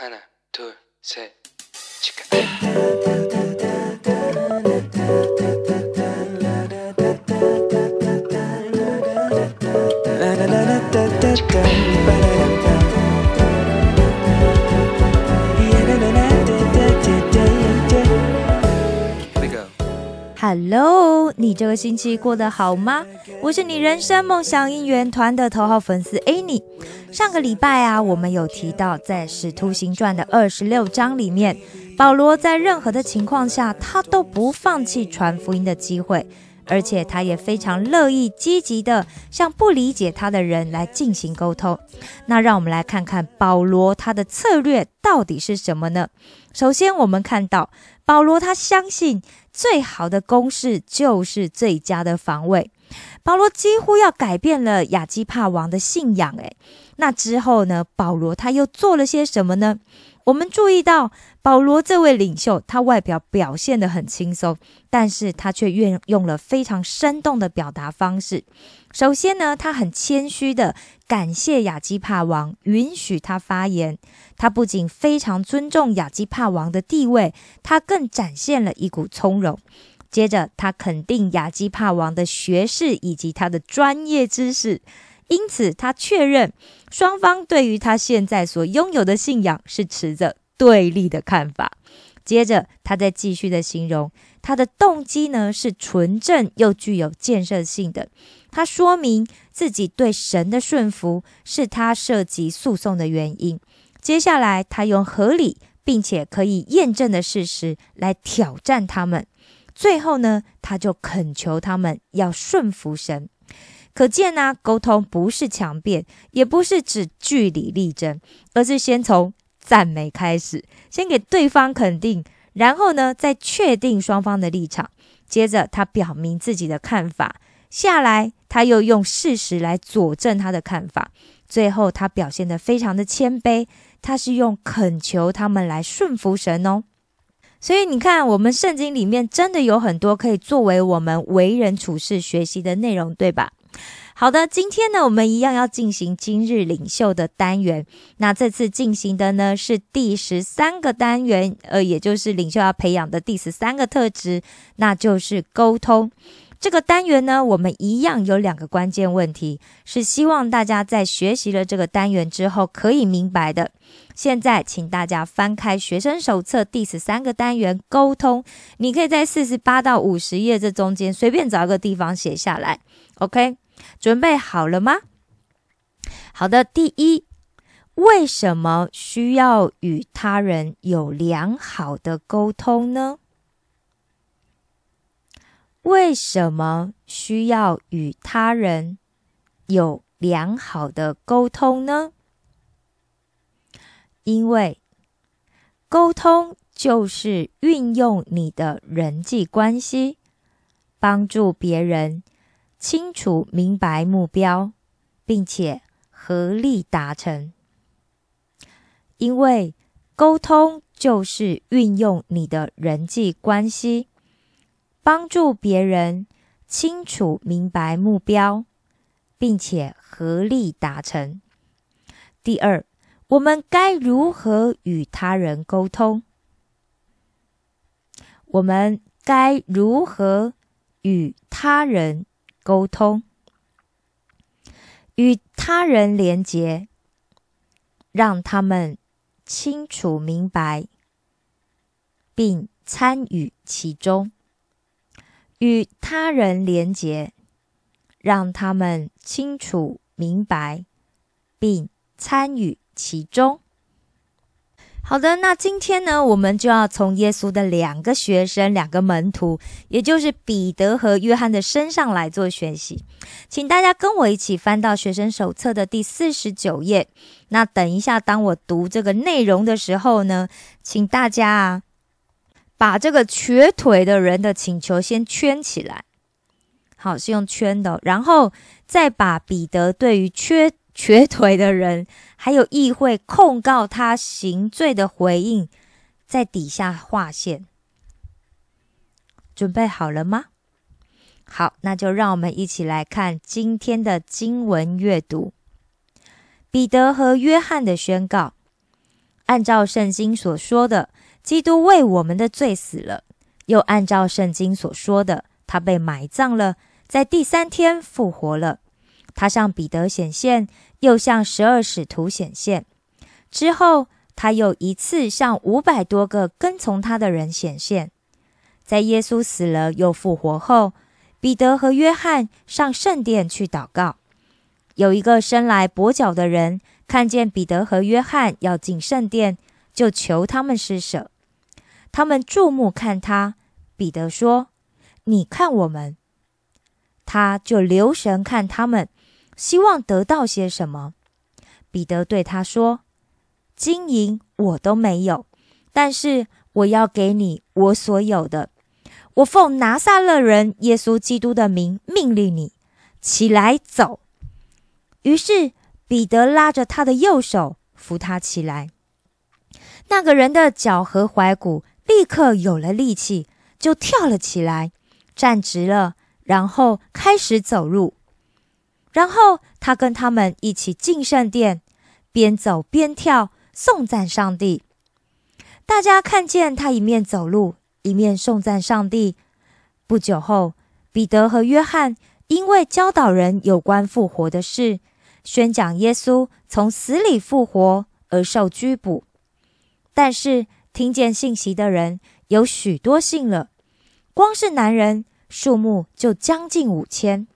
하나, 둘, 셋, 치카. Hello，你这个星期过得好吗？我是你人生梦想应援团的头号粉丝 Annie。上个礼拜啊，我们有提到在《使徒行传》的二十六章里面，保罗在任何的情况下，他都不放弃传福音的机会，而且他也非常乐意积极的向不理解他的人来进行沟通。那让我们来看看保罗他的策略到底是什么呢？首先，我们看到保罗他相信最好的攻势就是最佳的防卫。保罗几乎要改变了亚基帕王的信仰。诶，那之后呢？保罗他又做了些什么呢？我们注意到保罗这位领袖，他外表表现得很轻松，但是他却运用了非常生动的表达方式。首先呢，他很谦虚的感谢亚基帕王允许他发言。他不仅非常尊重亚基帕王的地位，他更展现了一股从容。接着，他肯定亚基帕王的学识以及他的专业知识，因此他确认双方对于他现在所拥有的信仰是持着对立的看法。接着，他再继续的形容他的动机呢是纯正又具有建设性的。他说明自己对神的顺服是他涉及诉讼的原因。接下来，他用合理并且可以验证的事实来挑战他们。最后呢，他就恳求他们要顺服神。可见呢，沟通不是强辩，也不是指据理力争，而是先从赞美开始，先给对方肯定，然后呢，再确定双方的立场。接着，他表明自己的看法，下来他又用事实来佐证他的看法。最后，他表现得非常的谦卑，他是用恳求他们来顺服神哦。所以你看，我们圣经里面真的有很多可以作为我们为人处事学习的内容，对吧？好的，今天呢，我们一样要进行今日领袖的单元。那这次进行的呢是第十三个单元，呃，也就是领袖要培养的第十三个特质，那就是沟通。这个单元呢，我们一样有两个关键问题，是希望大家在学习了这个单元之后可以明白的。现在，请大家翻开学生手册第十三个单元沟通，你可以在四十八到五十页这中间随便找一个地方写下来。OK，准备好了吗？好的，第一，为什么需要与他人有良好的沟通呢？为什么需要与他人有良好的沟通呢？因为沟通就是运用你的人际关系，帮助别人清楚明白目标，并且合力达成。因为沟通就是运用你的人际关系。帮助别人清楚明白目标，并且合力达成。第二，我们该如何与他人沟通？我们该如何与他人沟通？与他人连结，让他们清楚明白，并参与其中。与他人连结，让他们清楚明白，并参与其中。好的，那今天呢，我们就要从耶稣的两个学生、两个门徒，也就是彼得和约翰的身上来做学习。请大家跟我一起翻到学生手册的第四十九页。那等一下，当我读这个内容的时候呢，请大家啊。把这个瘸腿的人的请求先圈起来，好，是用圈的，然后再把彼得对于缺瘸腿的人还有议会控告他行罪的回应，在底下划线。准备好了吗？好，那就让我们一起来看今天的经文阅读。彼得和约翰的宣告。按照圣经所说的，基督为我们的罪死了；又按照圣经所说的，他被埋葬了，在第三天复活了。他向彼得显现，又向十二使徒显现。之后，他又一次向五百多个跟从他的人显现。在耶稣死了又复活后，彼得和约翰上圣殿去祷告。有一个生来跛脚的人，看见彼得和约翰要进圣殿，就求他们施舍。他们注目看他。彼得说：“你看我们。”他就留神看他们，希望得到些什么。彼得对他说：“金银我都没有，但是我要给你我所有的。我奉拿撒勒人耶稣基督的名命令你起来走。”于是彼得拉着他的右手扶他起来。那个人的脚和踝骨立刻有了力气，就跳了起来，站直了。然后开始走路，然后他跟他们一起进圣殿，边走边跳，颂赞上帝。大家看见他一面走路，一面颂赞上帝。不久后，彼得和约翰因为教导人有关复活的事，宣讲耶稣从死里复活而受拘捕。但是听见信息的人有许多信了，光是男人。数目就将近五千。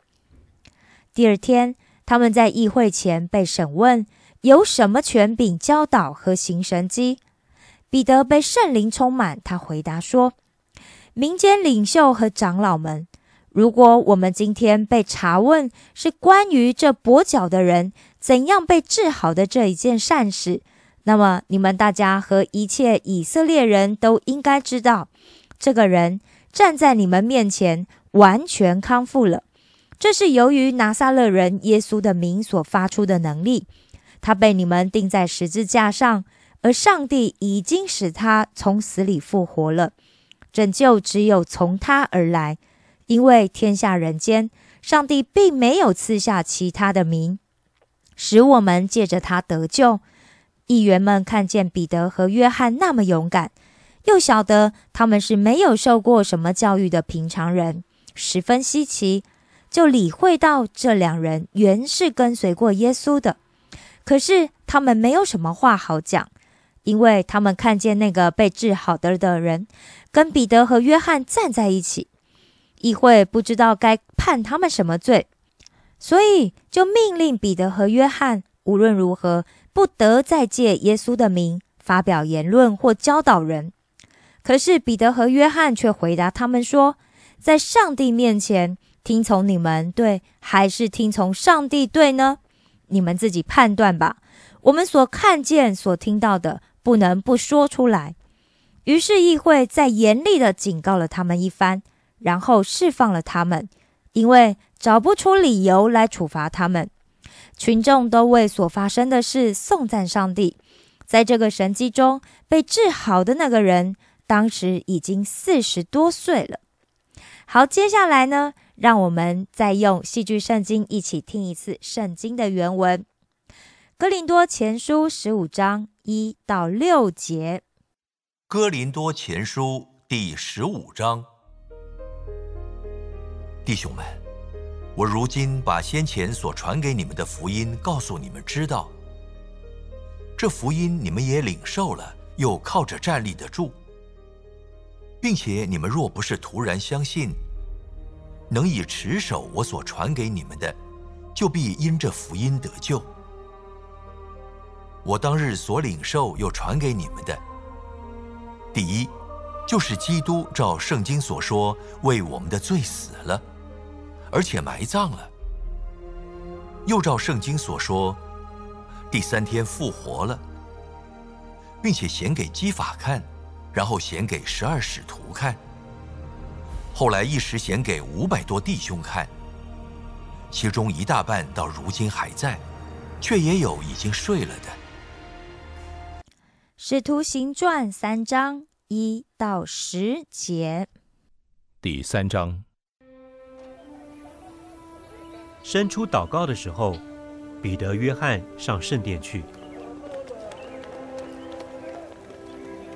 第二天，他们在议会前被审问，有什么权柄教导和行神迹？彼得被圣灵充满，他回答说：“民间领袖和长老们，如果我们今天被查问是关于这跛脚的人怎样被治好的这一件善事，那么你们大家和一切以色列人都应该知道，这个人。”站在你们面前，完全康复了。这是由于拿撒勒人耶稣的名所发出的能力。他被你们钉在十字架上，而上帝已经使他从死里复活了。拯救只有从他而来，因为天下人间，上帝并没有赐下其他的名，使我们借着他得救。议员们看见彼得和约翰那么勇敢。又晓得他们是没有受过什么教育的平常人，十分稀奇，就理会到这两人原是跟随过耶稣的。可是他们没有什么话好讲，因为他们看见那个被治好的的人跟彼得和约翰站在一起，议会不知道该判他们什么罪，所以就命令彼得和约翰无论如何不得再借耶稣的名发表言论或教导人。可是彼得和约翰却回答他们说：“在上帝面前，听从你们对，还是听从上帝对呢？你们自己判断吧。我们所看见、所听到的，不能不说出来。”于是议会再严厉的警告了他们一番，然后释放了他们，因为找不出理由来处罚他们。群众都为所发生的事颂赞上帝。在这个神迹中被治好的那个人。当时已经四十多岁了。好，接下来呢，让我们再用戏剧圣经一起听一次圣经的原文，《哥林多前书》十五章一到六节。《哥林多前书》第十五章，弟兄们，我如今把先前所传给你们的福音告诉你们知道，这福音你们也领受了，又靠着站立得住。并且你们若不是突然相信，能以持守我所传给你们的，就必因这福音得救。我当日所领受又传给你们的，第一，就是基督照圣经所说为我们的罪死了，而且埋葬了；又照圣经所说，第三天复活了，并且显给基法看。然后显给十二使徒看，后来一时显给五百多弟兄看，其中一大半到如今还在，却也有已经睡了的。使徒行传三章一到十节。第三章，伸出祷告的时候，彼得、约翰上圣殿去。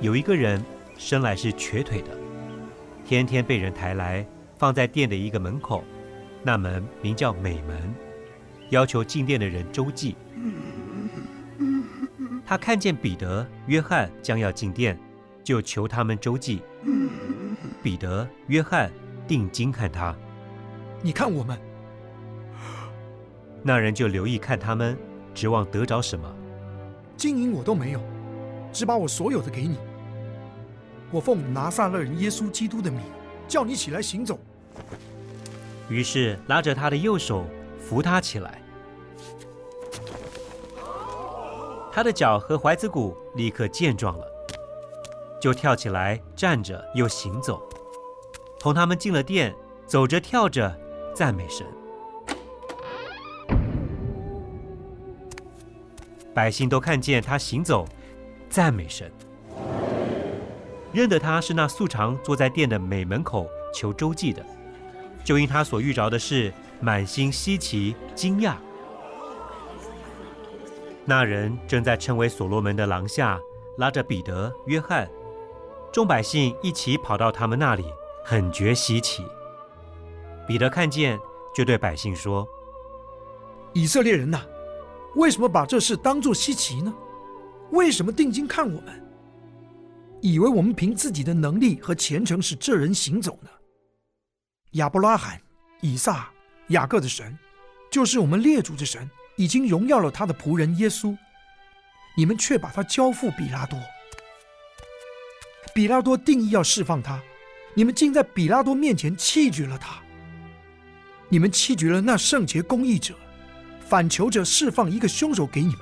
有一个人生来是瘸腿的，天天被人抬来放在店的一个门口，那门名叫美门，要求进店的人周济。他看见彼得、约翰将要进店，就求他们周济。彼得、约翰定睛看他，你看我们，那人就留意看他们，指望得着什么。金银我都没有，只把我所有的给你。我奉拿撒勒人耶稣基督的名，叫你起来行走。于是拉着他的右手扶他起来，他的脚和踝子骨立刻健壮了，就跳起来站着又行走，同他们进了殿，走着跳着赞美神。百姓都看见他行走，赞美神，认得他是那素常坐在店的美门口求周济的，就因他所遇着的事，满心稀奇惊讶。那人正在称为所罗门的廊下，拉着彼得、约翰，众百姓一起跑到他们那里，很觉稀奇。彼得看见，就对百姓说：“以色列人呐！”为什么把这事当作稀奇呢？为什么定睛看我们，以为我们凭自己的能力和虔诚使这人行走呢？亚伯拉罕、以撒、雅各的神，就是我们列祖之神，已经荣耀了他的仆人耶稣，你们却把他交付比拉多。比拉多定义要释放他，你们竟在比拉多面前弃绝了他。你们弃绝了那圣洁公义者。反求着释放一个凶手给你们，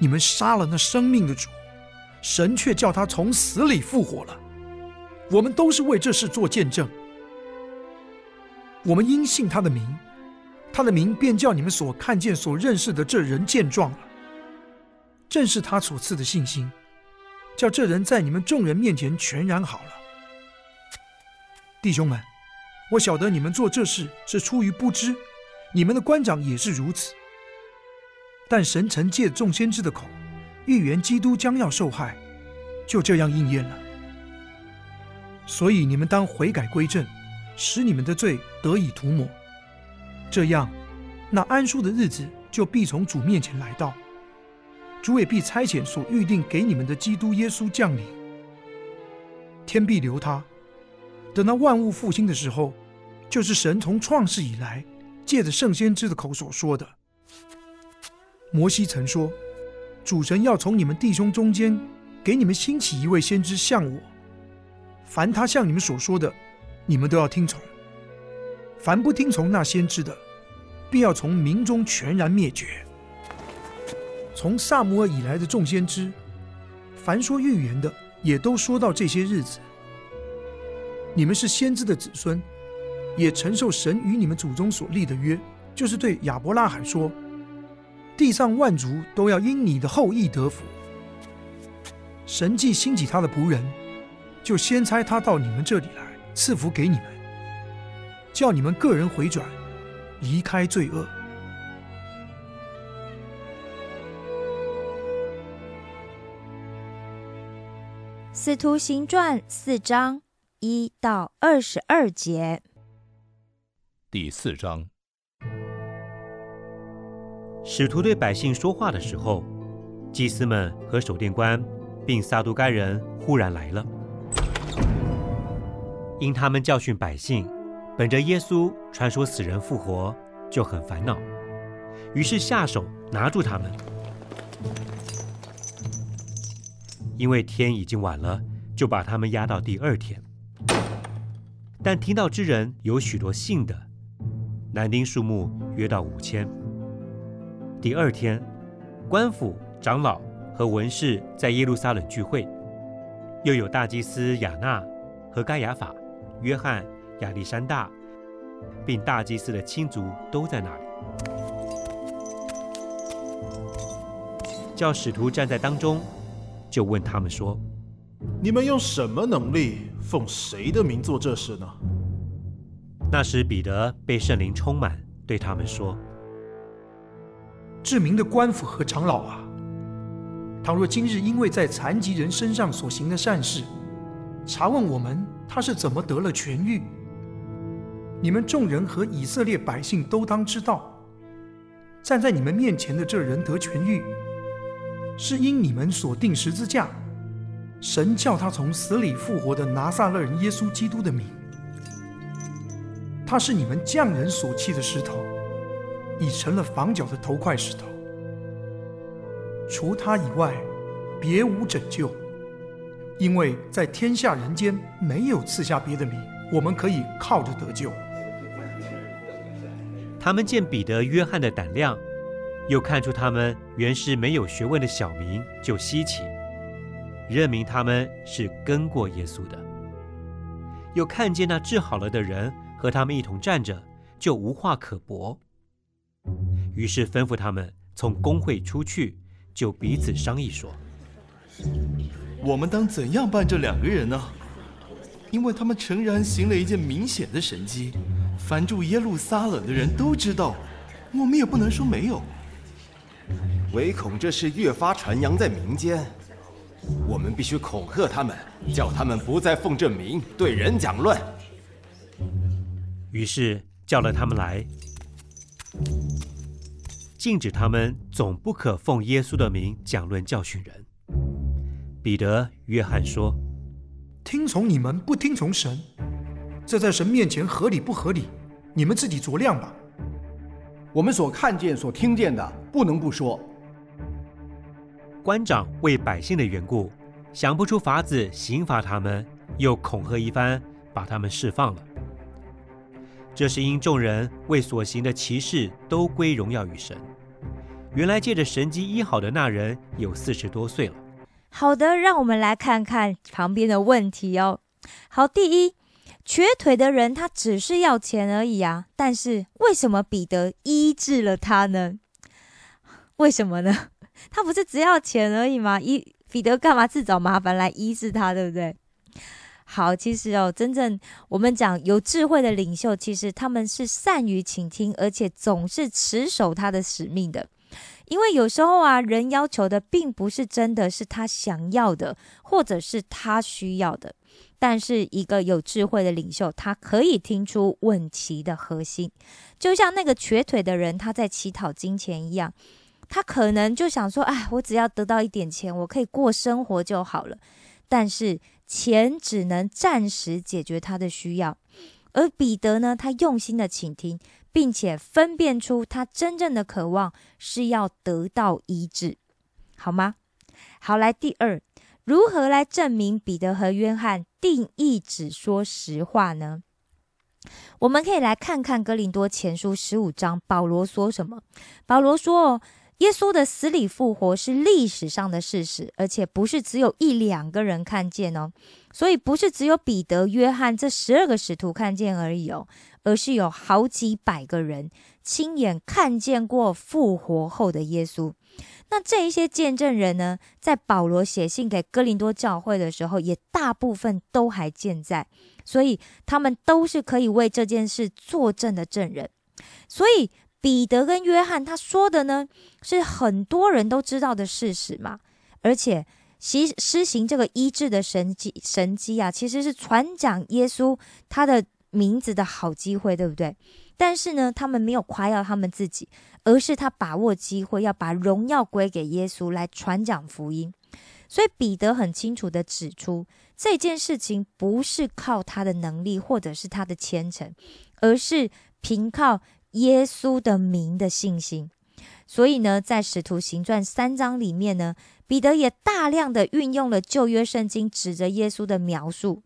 你们杀了那生命的主，神却叫他从死里复活了。我们都是为这事做见证。我们因信他的名，他的名便叫你们所看见、所认识的这人见状了。正是他所赐的信心，叫这人在你们众人面前全然好了。弟兄们，我晓得你们做这事是出于不知。你们的官长也是如此，但神曾借众先知的口预言基督将要受害，就这样应验了。所以你们当悔改归正，使你们的罪得以涂抹，这样那安舒的日子就必从主面前来到，主也必差遣所预定给你们的基督耶稣降临。天必留他，等到万物复兴的时候，就是神从创世以来。借着圣先知的口所说的，摩西曾说：“主神要从你们弟兄中间给你们兴起一位先知，像我。凡他向你们所说的，你们都要听从；凡不听从那先知的，必要从民中全然灭绝。”从萨摩尔以来的众先知，凡说预言的，也都说到这些日子。你们是先知的子孙。也承受神与你们祖宗所立的约，就是对亚伯拉罕说：“地上万族都要因你的后裔得福。”神既兴起他的仆人，就先差他到你们这里来赐福给你们，叫你们个人回转，离开罪恶。使徒行传四章一到二十二节。第四章，使徒对百姓说话的时候，祭司们和守殿官，并撒都该人忽然来了，因他们教训百姓，本着耶稣传说死人复活，就很烦恼，于是下手拿住他们。因为天已经晚了，就把他们押到第二天。但听到之人有许多信的。男丁数目约到五千。第二天，官府长老和文士在耶路撒冷聚会，又有大祭司亚纳和该亚法、约翰、亚历山大，并大祭司的亲族都在那里。叫使徒站在当中，就问他们说：“你们用什么能力，奉谁的名做这事呢？”那时，彼得被圣灵充满，对他们说：“知名的官府和长老啊，倘若今日因为在残疾人身上所行的善事，查问我们他是怎么得了痊愈，你们众人和以色列百姓都当知道，站在你们面前的这人得痊愈，是因你们所定十字架，神叫他从死里复活的拿撒勒人耶稣基督的名。他是你们匠人所弃的石头，已成了房角的头块石头。除他以外，别无拯救，因为在天下人间没有赐下别的名，我们可以靠着得救。他们见彼得、约翰的胆量，又看出他们原是没有学问的小民，就稀奇，认明他们是跟过耶稣的。又看见那治好了的人。和他们一同站着，就无话可驳。于是吩咐他们从工会出去，就彼此商议说：“我们当怎样办这两个人呢？因为他们诚然行了一件明显的神迹，凡住耶路撒冷的人都知道，我们也不能说没有。唯恐这事越发传扬在民间，我们必须恐吓他们，叫他们不再奉这名对人讲论。”于是叫了他们来，禁止他们总不可奉耶稣的名讲论教训人。彼得、约翰说：“听从你们，不听从神，这在神面前合理不合理？你们自己酌量吧。我们所看见、所听见的，不能不说。”官长为百姓的缘故，想不出法子刑罚他们，又恐吓一番，把他们释放了。这是因众人为所行的奇事都归荣耀于神。原来借着神机医好的那人有四十多岁了。好的，让我们来看看旁边的问题哦。好，第一，瘸腿的人他只是要钱而已啊，但是为什么彼得医治了他呢？为什么呢？他不是只要钱而已吗？医彼得干嘛自找麻烦来医治他，对不对？好，其实哦，真正我们讲有智慧的领袖，其实他们是善于倾听，而且总是持守他的使命的。因为有时候啊，人要求的并不是真的是他想要的，或者是他需要的。但是一个有智慧的领袖，他可以听出问题的核心，就像那个瘸腿的人他在乞讨金钱一样，他可能就想说：“哎，我只要得到一点钱，我可以过生活就好了。”但是。钱只能暂时解决他的需要，而彼得呢？他用心的倾听，并且分辨出他真正的渴望是要得到医治，好吗？好，来第二，如何来证明彼得和约翰定义只说实话呢？我们可以来看看哥林多前书十五章，保罗说什么？保罗说。耶稣的死里复活是历史上的事实，而且不是只有一两个人看见哦，所以不是只有彼得、约翰这十二个使徒看见而已哦，而是有好几百个人亲眼看见过复活后的耶稣。那这一些见证人呢，在保罗写信给哥林多教会的时候，也大部分都还健在，所以他们都是可以为这件事作证的证人，所以。彼得跟约翰他说的呢，是很多人都知道的事实嘛，而且实施行这个医治的神迹神迹啊，其实是传讲耶稣他的名字的好机会，对不对？但是呢，他们没有夸耀他们自己，而是他把握机会要把荣耀归给耶稣来传讲福音。所以彼得很清楚的指出，这件事情不是靠他的能力或者是他的虔诚，而是凭靠。耶稣的名的信心，所以呢，在使徒行传三章里面呢，彼得也大量的运用了旧约圣经指着耶稣的描述，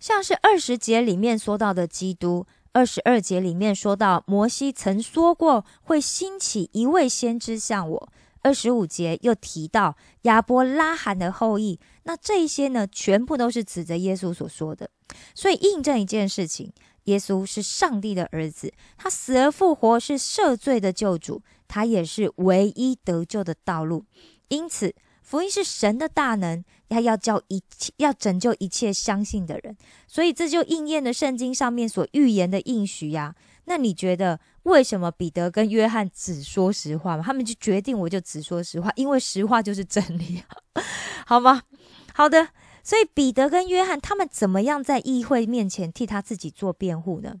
像是二十节里面说到的基督，二十二节里面说到摩西曾说过会兴起一位先知像我，二十五节又提到亚伯拉罕的后裔，那这些呢，全部都是指着耶稣所说的，所以印证一件事情。耶稣是上帝的儿子，他死而复活是赦罪的救主，他也是唯一得救的道路。因此，福音是神的大能，他要叫一切要拯救一切相信的人。所以，这就应验了圣经上面所预言的应许呀。那你觉得为什么彼得跟约翰只说实话吗？他们就决定我就只说实话，因为实话就是真理，好吗？好的，所以彼得跟约翰他们怎么样在议会面前替他自己做辩护呢？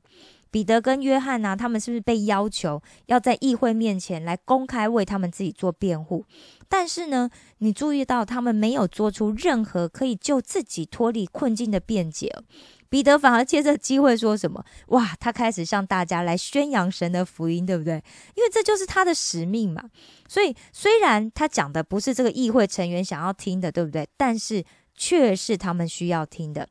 彼得跟约翰呢，他们是不是被要求要在议会面前来公开为他们自己做辩护？但是呢，你注意到他们没有做出任何可以救自己脱离困境的辩解。彼得反而借这机会说什么？哇，他开始向大家来宣扬神的福音，对不对？因为这就是他的使命嘛。所以虽然他讲的不是这个议会成员想要听的，对不对？但是却是他们需要听的。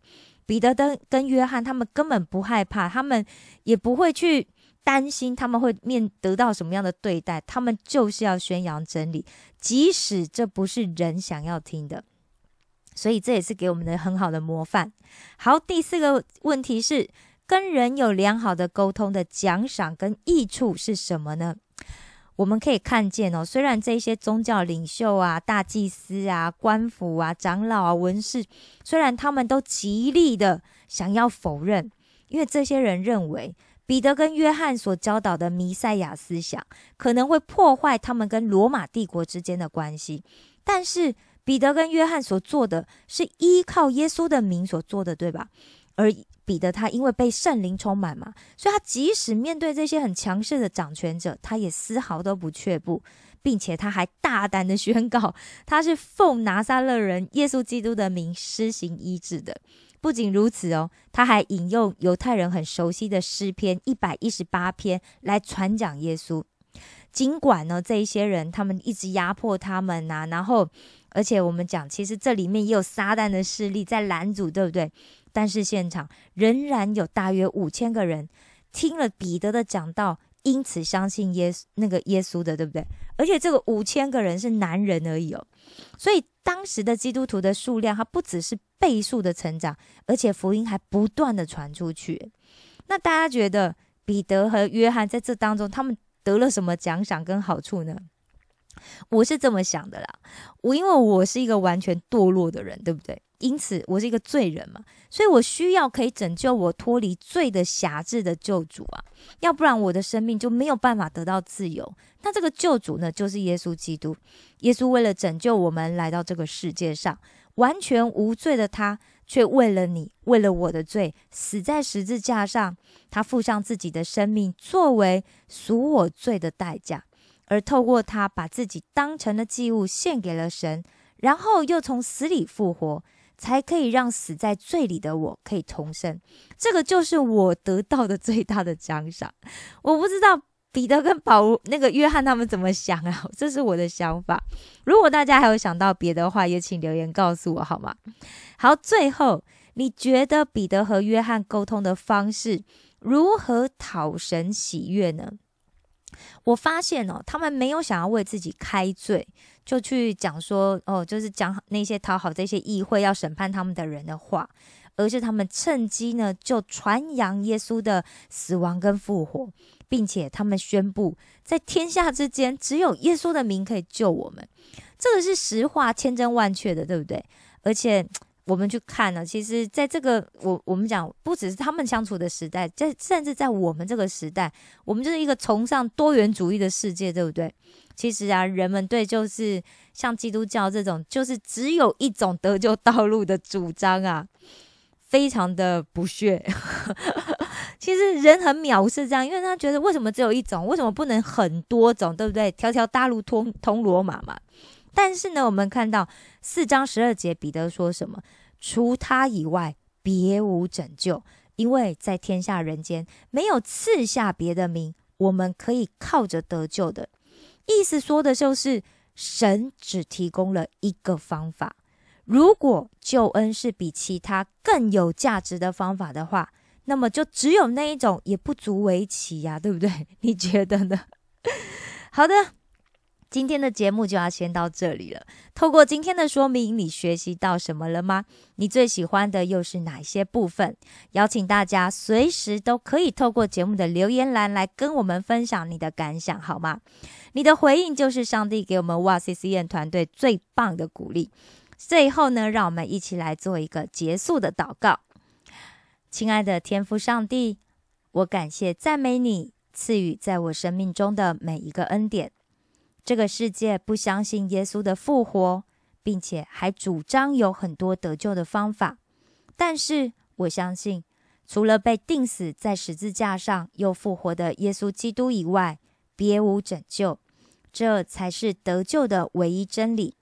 彼得跟跟约翰他们根本不害怕，他们也不会去担心他们会面得到什么样的对待，他们就是要宣扬真理，即使这不是人想要听的。所以这也是给我们的很好的模范。好，第四个问题是，跟人有良好的沟通的奖赏跟益处是什么呢？我们可以看见哦，虽然这些宗教领袖啊、大祭司啊、官府啊、长老啊、文士，虽然他们都极力的想要否认，因为这些人认为彼得跟约翰所教导的弥赛亚思想可能会破坏他们跟罗马帝国之间的关系，但是。彼得跟约翰所做的是依靠耶稣的名所做的，对吧？而彼得他因为被圣灵充满嘛，所以他即使面对这些很强势的掌权者，他也丝毫都不却步，并且他还大胆的宣告，他是奉拿撒勒人耶稣基督的名施行医治的。不仅如此哦，他还引用犹太人很熟悉的诗篇一百一十八篇来传讲耶稣。尽管呢，这一些人他们一直压迫他们呐，然后。而且我们讲，其实这里面也有撒旦的势力在拦阻，对不对？但是现场仍然有大约五千个人听了彼得的讲道，因此相信耶稣那个耶稣的，对不对？而且这个五千个人是男人而已哦，所以当时的基督徒的数量，它不只是倍数的成长，而且福音还不断的传出去。那大家觉得彼得和约翰在这当中，他们得了什么奖赏跟好处呢？我是这么想的啦，我因为我是一个完全堕落的人，对不对？因此我是一个罪人嘛，所以我需要可以拯救我脱离罪的辖制的救主啊，要不然我的生命就没有办法得到自由。那这个救主呢，就是耶稣基督。耶稣为了拯救我们来到这个世界上，完全无罪的他，却为了你，为了我的罪，死在十字架上，他付上自己的生命，作为赎我罪的代价。而透过他把自己当成了祭物献给了神，然后又从死里复活，才可以让死在罪里的我可以重生。这个就是我得到的最大的奖赏。我不知道彼得跟保那个约翰他们怎么想啊？这是我的想法。如果大家还有想到别的话，也请留言告诉我好吗？好，最后你觉得彼得和约翰沟通的方式如何讨神喜悦呢？我发现哦，他们没有想要为自己开罪，就去讲说哦，就是讲那些讨好这些议会要审判他们的人的话，而是他们趁机呢就传扬耶稣的死亡跟复活，并且他们宣布在天下之间只有耶稣的名可以救我们，这个是实话，千真万确的，对不对？而且。我们去看呢，其实，在这个我我们讲，不只是他们相处的时代，在甚至在我们这个时代，我们就是一个崇尚多元主义的世界，对不对？其实啊，人们对就是像基督教这种，就是只有一种得救道路的主张啊，非常的不屑。其实人很藐视这样，因为他觉得为什么只有一种，为什么不能很多种，对不对？条条大路通通罗马嘛。但是呢，我们看到四章十二节，彼得说什么？除他以外，别无拯救，因为在天下人间没有赐下别的名，我们可以靠着得救的。意思说的就是，神只提供了一个方法。如果救恩是比其他更有价值的方法的话，那么就只有那一种，也不足为奇呀，对不对？你觉得呢？好的。今天的节目就要先到这里了。透过今天的说明，你学习到什么了吗？你最喜欢的又是哪些部分？邀请大家随时都可以透过节目的留言栏来跟我们分享你的感想，好吗？你的回应就是上帝给我们哇 C C N 团队最棒的鼓励。最后呢，让我们一起来做一个结束的祷告。亲爱的天父上帝，我感谢赞美你。赐予在我生命中的每一个恩典。这个世界不相信耶稣的复活，并且还主张有很多得救的方法。但是我相信，除了被钉死在十字架上又复活的耶稣基督以外，别无拯救。这才是得救的唯一真理。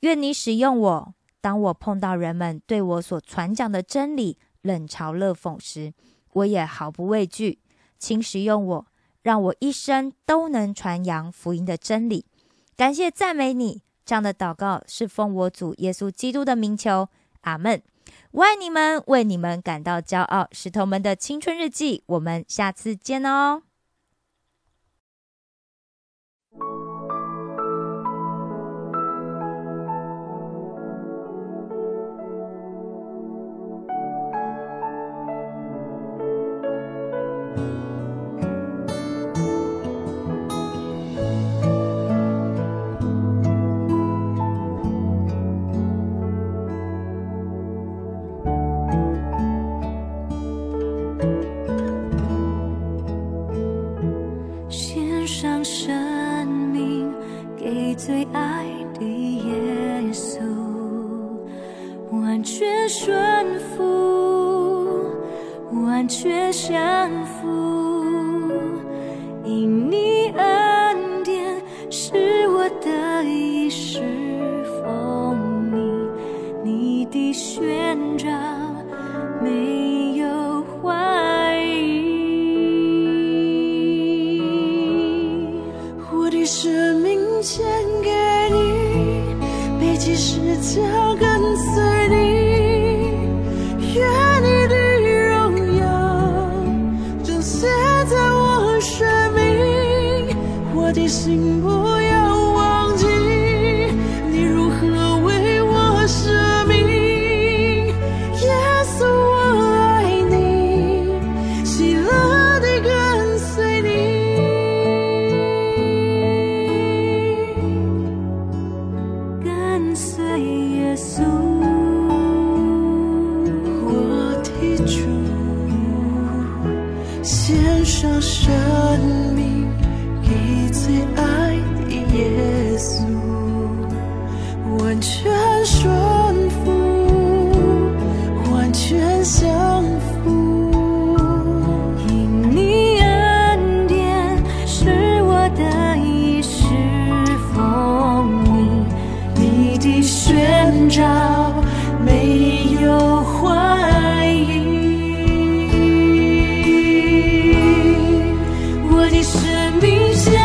愿你使用我，当我碰到人们对我所传讲的真理冷嘲热讽时，我也毫不畏惧。请使用我，让我一生都能传扬福音的真理。感谢赞美你，这样的祷告是奉我主耶稣基督的名求。阿门。我爱你们，为你们感到骄傲。石头们的青春日记，我们下次见哦。我的心不要 Bình